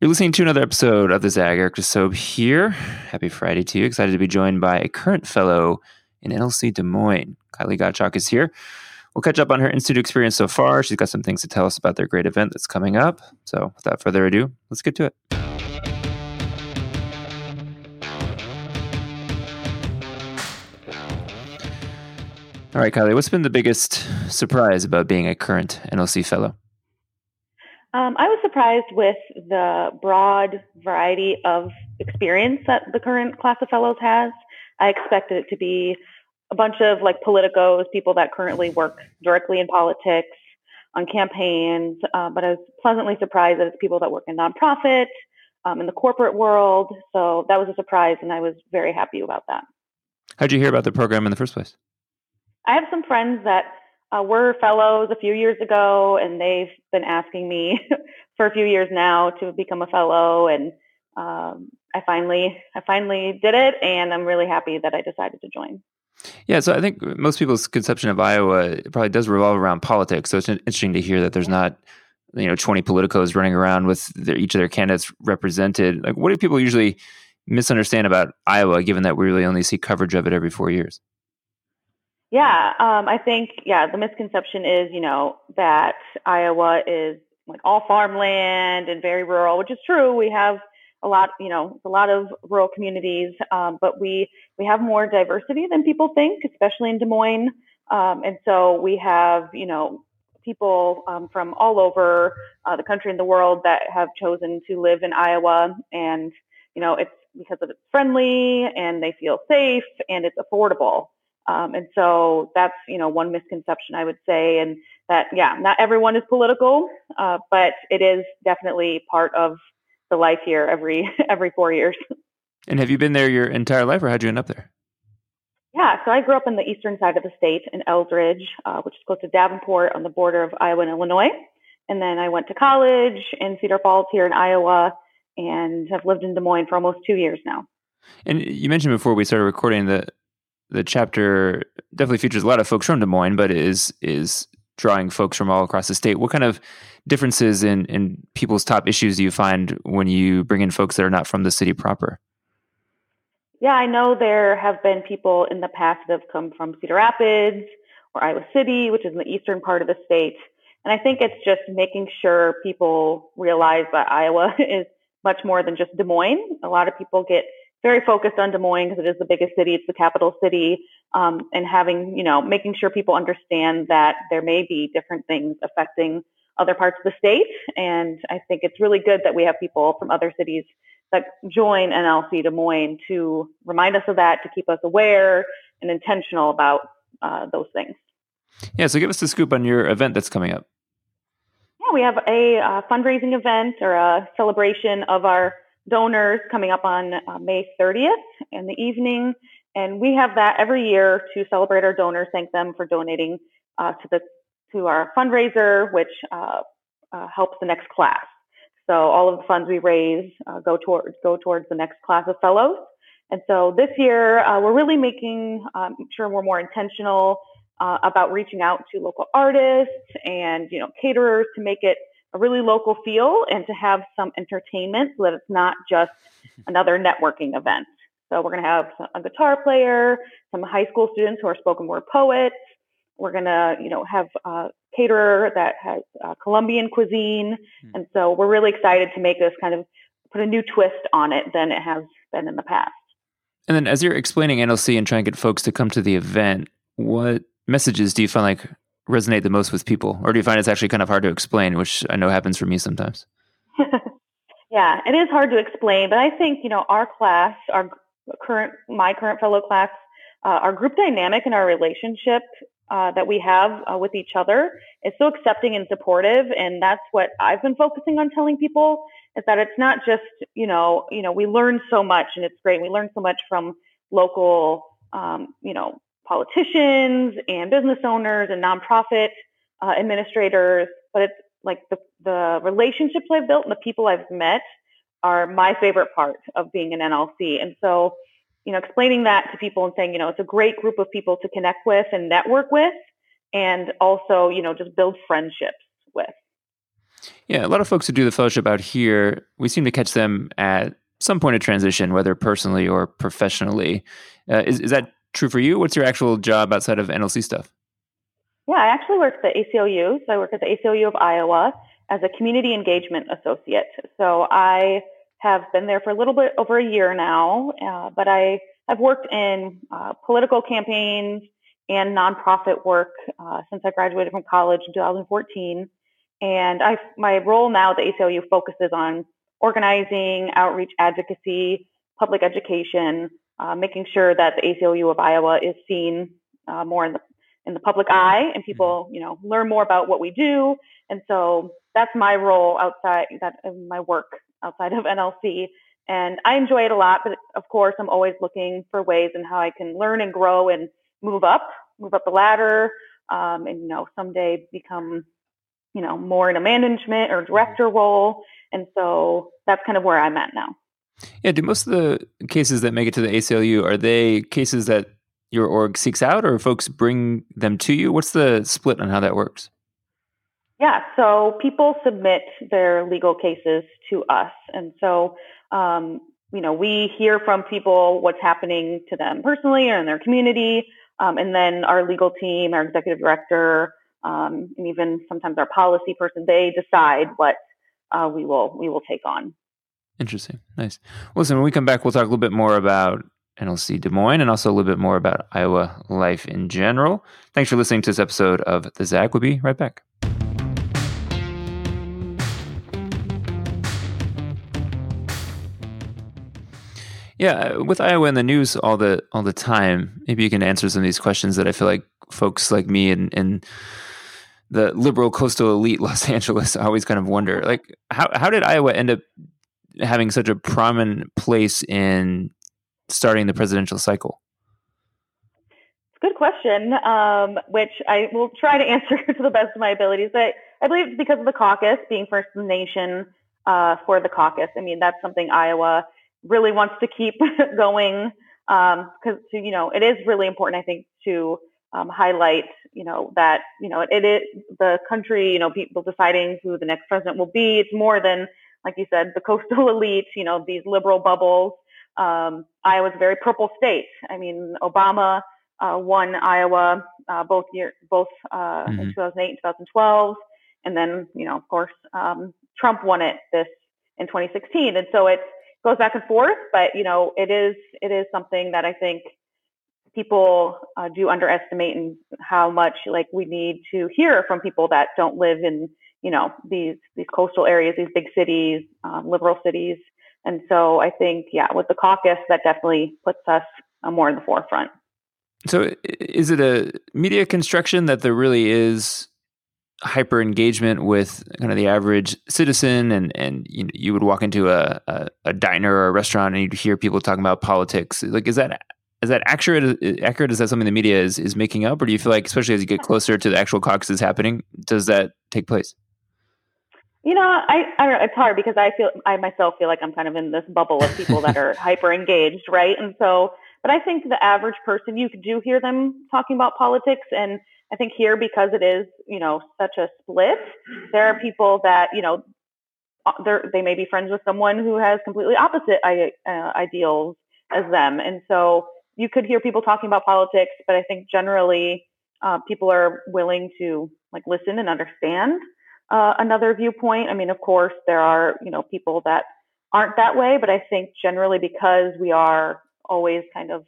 You're listening to another episode of the Zag. Eric DeSobe here. Happy Friday to you. Excited to be joined by a current fellow in NLC Des Moines. Kylie Gottschalk is here. We'll catch up on her institute experience so far. She's got some things to tell us about their great event that's coming up. So, without further ado, let's get to it. All right, Kylie, what's been the biggest surprise about being a current NLC fellow? Um, I was surprised with the broad variety of experience that the current class of fellows has. I expected it to be a bunch of like politicos, people that currently work directly in politics, on campaigns, uh, but I was pleasantly surprised that it's people that work in nonprofit, um, in the corporate world. So that was a surprise, and I was very happy about that. How'd you hear about the program in the first place? I have some friends that uh, were fellows a few years ago, and they've been asking me for a few years now to become a fellow, and um, I finally, I finally did it, and I'm really happy that I decided to join. Yeah, so I think most people's conception of Iowa probably does revolve around politics. So it's interesting to hear that there's not, you know, 20 politicos running around with their, each of their candidates represented. Like, what do people usually misunderstand about Iowa, given that we really only see coverage of it every four years? Yeah, um, I think yeah, the misconception is you know that Iowa is like all farmland and very rural, which is true. We have a lot, you know, a lot of rural communities, um, but we we have more diversity than people think, especially in Des Moines. Um, and so we have, you know, people um, from all over uh, the country and the world that have chosen to live in Iowa, and you know, it's because of it's friendly and they feel safe and it's affordable. Um, and so that's, you know, one misconception I would say. And that, yeah, not everyone is political, uh, but it is definitely part of the life here every, every four years. And have you been there your entire life or how'd you end up there? Yeah, so I grew up on the eastern side of the state in Eldridge, uh, which is close to Davenport on the border of Iowa and Illinois. And then I went to college in Cedar Falls here in Iowa and have lived in Des Moines for almost two years now. And you mentioned before we started recording that the chapter definitely features a lot of folks from Des Moines, but is is drawing folks from all across the state. What kind of differences in in people's top issues do you find when you bring in folks that are not from the city proper? Yeah, I know there have been people in the past that have come from Cedar Rapids or Iowa City, which is in the eastern part of the state. And I think it's just making sure people realize that Iowa is much more than just Des Moines. A lot of people get very focused on Des Moines because it is the biggest city, it's the capital city, um, and having, you know, making sure people understand that there may be different things affecting other parts of the state. And I think it's really good that we have people from other cities that join NLC Des Moines to remind us of that, to keep us aware and intentional about uh, those things. Yeah, so give us the scoop on your event that's coming up. Yeah, we have a uh, fundraising event or a celebration of our donors coming up on uh, May 30th in the evening. And we have that every year to celebrate our donors, thank them for donating uh, to the to our fundraiser, which uh, uh helps the next class. So all of the funds we raise uh, go towards go towards the next class of fellows. And so this year uh, we're really making um, sure we're more intentional about reaching out to local artists and you know caterers to make it a really local feel and to have some entertainment so that it's not just another networking event. So we're going to have a guitar player, some high school students who are spoken word poets. We're going to, you know, have a caterer that has uh, Colombian cuisine. Mm. And so we're really excited to make this kind of put a new twist on it than it has been in the past. And then as you're explaining NLC and trying to get folks to come to the event, what messages do you find like resonate the most with people, or do you find it's actually kind of hard to explain, which I know happens for me sometimes? yeah, it is hard to explain, but I think you know our class, our current, my current fellow class, uh, our group dynamic and our relationship uh, that we have uh, with each other is so accepting and supportive, and that's what I've been focusing on telling people is that it's not just you know you know we learn so much and it's great. We learn so much from local um, you know politicians and business owners and nonprofit uh, administrators, but it's like the, the relationships I've built and the people I've met are my favorite part of being an NLC. And so, you know, explaining that to people and saying, you know, it's a great group of people to connect with and network with, and also, you know, just build friendships with. Yeah, a lot of folks who do the fellowship out here, we seem to catch them at some point of transition, whether personally or professionally. Uh, is, is that true for you? What's your actual job outside of NLC stuff? Yeah, I actually work at the ACLU. So I work at the ACLU of Iowa as a community engagement associate. So I have been there for a little bit over a year now, uh, but I have worked in uh, political campaigns and nonprofit work uh, since I graduated from college in 2014. And I, my role now at the ACLU focuses on organizing, outreach, advocacy, public education, uh, making sure that the ACLU of Iowa is seen uh, more in the in the public eye and people, mm-hmm. you know, learn more about what we do. And so that's my role outside that my work outside of NLC. And I enjoy it a lot, but of course I'm always looking for ways and how I can learn and grow and move up, move up the ladder, um, and you know, someday become, you know, more in a management or director mm-hmm. role. And so that's kind of where I'm at now. Yeah, do most of the cases that make it to the ACLU are they cases that your org seeks out, or folks bring them to you? What's the split on how that works? Yeah, so people submit their legal cases to us, and so um, you know we hear from people what's happening to them personally or in their community, um, and then our legal team, our executive director, um, and even sometimes our policy person, they decide what uh, we will we will take on. Interesting, nice. Listen, when we come back, we'll talk a little bit more about NLC Des Moines and also a little bit more about Iowa life in general. Thanks for listening to this episode of The Zag. We'll be right back. Yeah, with Iowa in the news all the all the time, maybe you can answer some of these questions that I feel like folks like me and, and the liberal coastal elite Los Angeles always kind of wonder. Like, how how did Iowa end up having such a prominent place in starting the presidential cycle? It's a good question, um, which I will try to answer to the best of my abilities. But I believe it's because of the caucus being first in the nation uh, for the caucus. I mean, that's something Iowa really wants to keep going because um, you know it is really important. I think to um, highlight, you know, that you know it, it is the country, you know, people deciding who the next president will be. It's more than, like you said, the coastal elite. You know, these liberal bubbles um, Iowa's a very purple state. I mean, Obama uh, won Iowa uh, both year, both uh, mm-hmm. in 2008 and 2012, and then you know, of course, um, Trump won it this in 2016, and so it goes back and forth. But you know, it is it is something that I think people uh, do underestimate and how much like we need to hear from people that don't live in you know these these coastal areas, these big cities, um, liberal cities. And so I think, yeah, with the caucus, that definitely puts us uh, more in the forefront. So is it a media construction that there really is hyper engagement with kind of the average citizen? And and you, you would walk into a, a, a diner or a restaurant and you'd hear people talking about politics. Like is that is that accurate accurate? Is that something the media is is making up? Or do you feel like especially as you get closer to the actual caucuses happening does that take place you know, I, I don't know. It's hard because I feel I myself feel like I'm kind of in this bubble of people that are hyper engaged, right? And so, but I think the average person, you do hear them talking about politics, and I think here because it is, you know, such a split, there are people that you know, uh, they they may be friends with someone who has completely opposite uh, ideals as them, and so you could hear people talking about politics, but I think generally uh, people are willing to like listen and understand uh, another viewpoint. I mean, of course, there are you know people that aren't that way, but I think generally because we are always kind of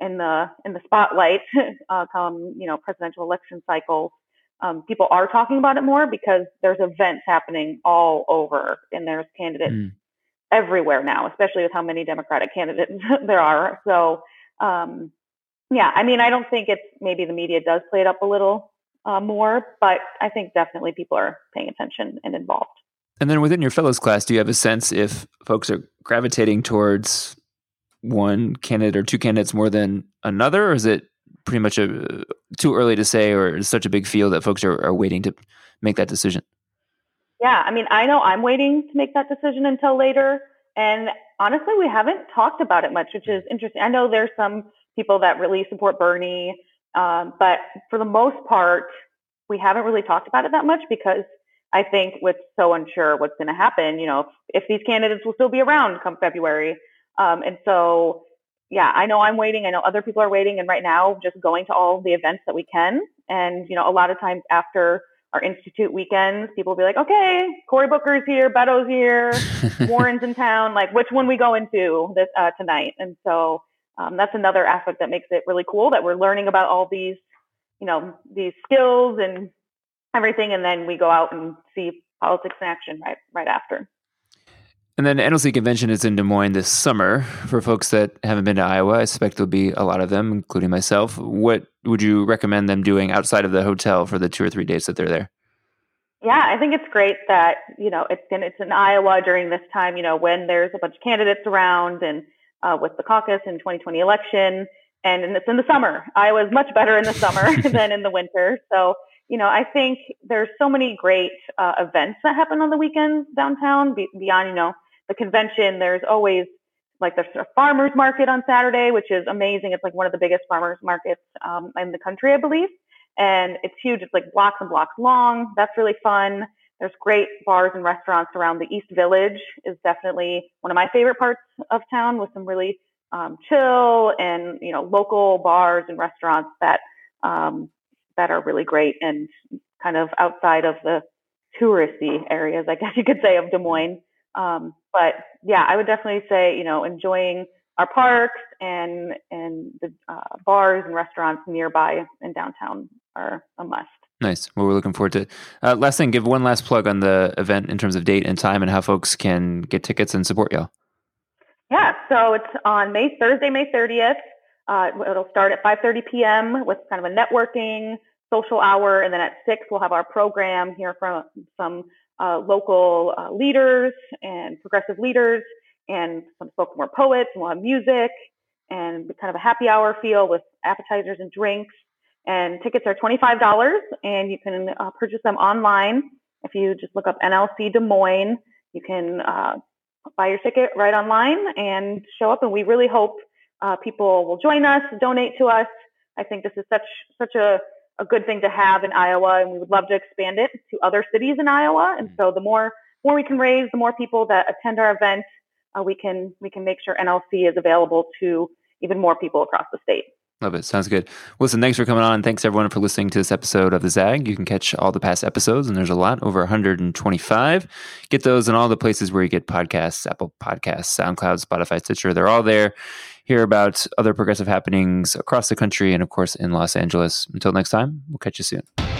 in the in the spotlight uh, come you know presidential election cycles, um, people are talking about it more because there's events happening all over and there's candidates mm. everywhere now, especially with how many Democratic candidates there are. So. Um, yeah, I mean, I don't think it's maybe the media does play it up a little uh, more, but I think definitely people are paying attention and involved. And then within your fellows class, do you have a sense if folks are gravitating towards one candidate or two candidates more than another, or is it pretty much a, too early to say, or is such a big field that folks are, are waiting to make that decision? Yeah, I mean, I know I'm waiting to make that decision until later. And honestly, we haven't talked about it much, which is interesting. I know there's some people that really support Bernie um, but for the most part, we haven't really talked about it that much because I think with so unsure what's going to happen, you know, if, if, these candidates will still be around come February. Um, and so, yeah, I know I'm waiting. I know other people are waiting. And right now, just going to all the events that we can. And, you know, a lot of times after our institute weekends, people will be like, okay, Cory Booker's here, Beto's here, Warren's in town. Like, which one we go into this uh, tonight? And so um, that's another aspect that makes it really cool that we're learning about all these, you know, these skills and everything, and then we go out and see politics in action right right after. And then NLC convention is in Des Moines this summer. For folks that haven't been to Iowa, I suspect there'll be a lot of them, including myself. What would you recommend them doing outside of the hotel for the two or three days that they're there? Yeah, I think it's great that you know it's in, it's in Iowa during this time. You know when there's a bunch of candidates around and uh, with the caucus in 2020 election, and, and it's in the summer. Iowa is much better in the summer than in the winter. So you know, I think there's so many great uh, events that happen on the weekends downtown. Be- beyond, you know, the convention, there's always like there's a farmers market on Saturday, which is amazing. It's like one of the biggest farmers markets um, in the country, I believe, and it's huge. It's like blocks and blocks long. That's really fun. There's great bars and restaurants around the East Village. Is definitely one of my favorite parts of town with some really um, chill and you know local bars and restaurants that um, that are really great and kind of outside of the touristy areas, I guess you could say, of Des Moines. Um, but yeah, I would definitely say, you know, enjoying our parks and and the uh, bars and restaurants nearby in downtown are a must. Nice. Well, we're looking forward to it. Uh, last thing, give one last plug on the event in terms of date and time and how folks can get tickets and support y'all. Yeah, so it's on May Thursday, May 30th. Uh, it'll start at 5:30 p.m. with kind of a networking social hour, and then at six we'll have our program here from some uh, local uh, leaders and progressive leaders and some spoken word poets. And we'll have music and kind of a happy hour feel with appetizers and drinks. And tickets are $25, and you can uh, purchase them online. If you just look up NLC Des Moines, you can uh, buy your ticket right online and show up. And we really hope uh, people will join us, donate to us. I think this is such such a, a good thing to have in Iowa, and we would love to expand it to other cities in Iowa. And so the more more we can raise, the more people that attend our event, uh, we can we can make sure NLC is available to even more people across the state. Love it. Sounds good. Listen, thanks for coming on. Thanks everyone for listening to this episode of the Zag. You can catch all the past episodes, and there's a lot, over 125. Get those in all the places where you get podcasts Apple Podcasts, SoundCloud, Spotify, Stitcher. They're all there. Hear about other progressive happenings across the country and, of course, in Los Angeles. Until next time, we'll catch you soon.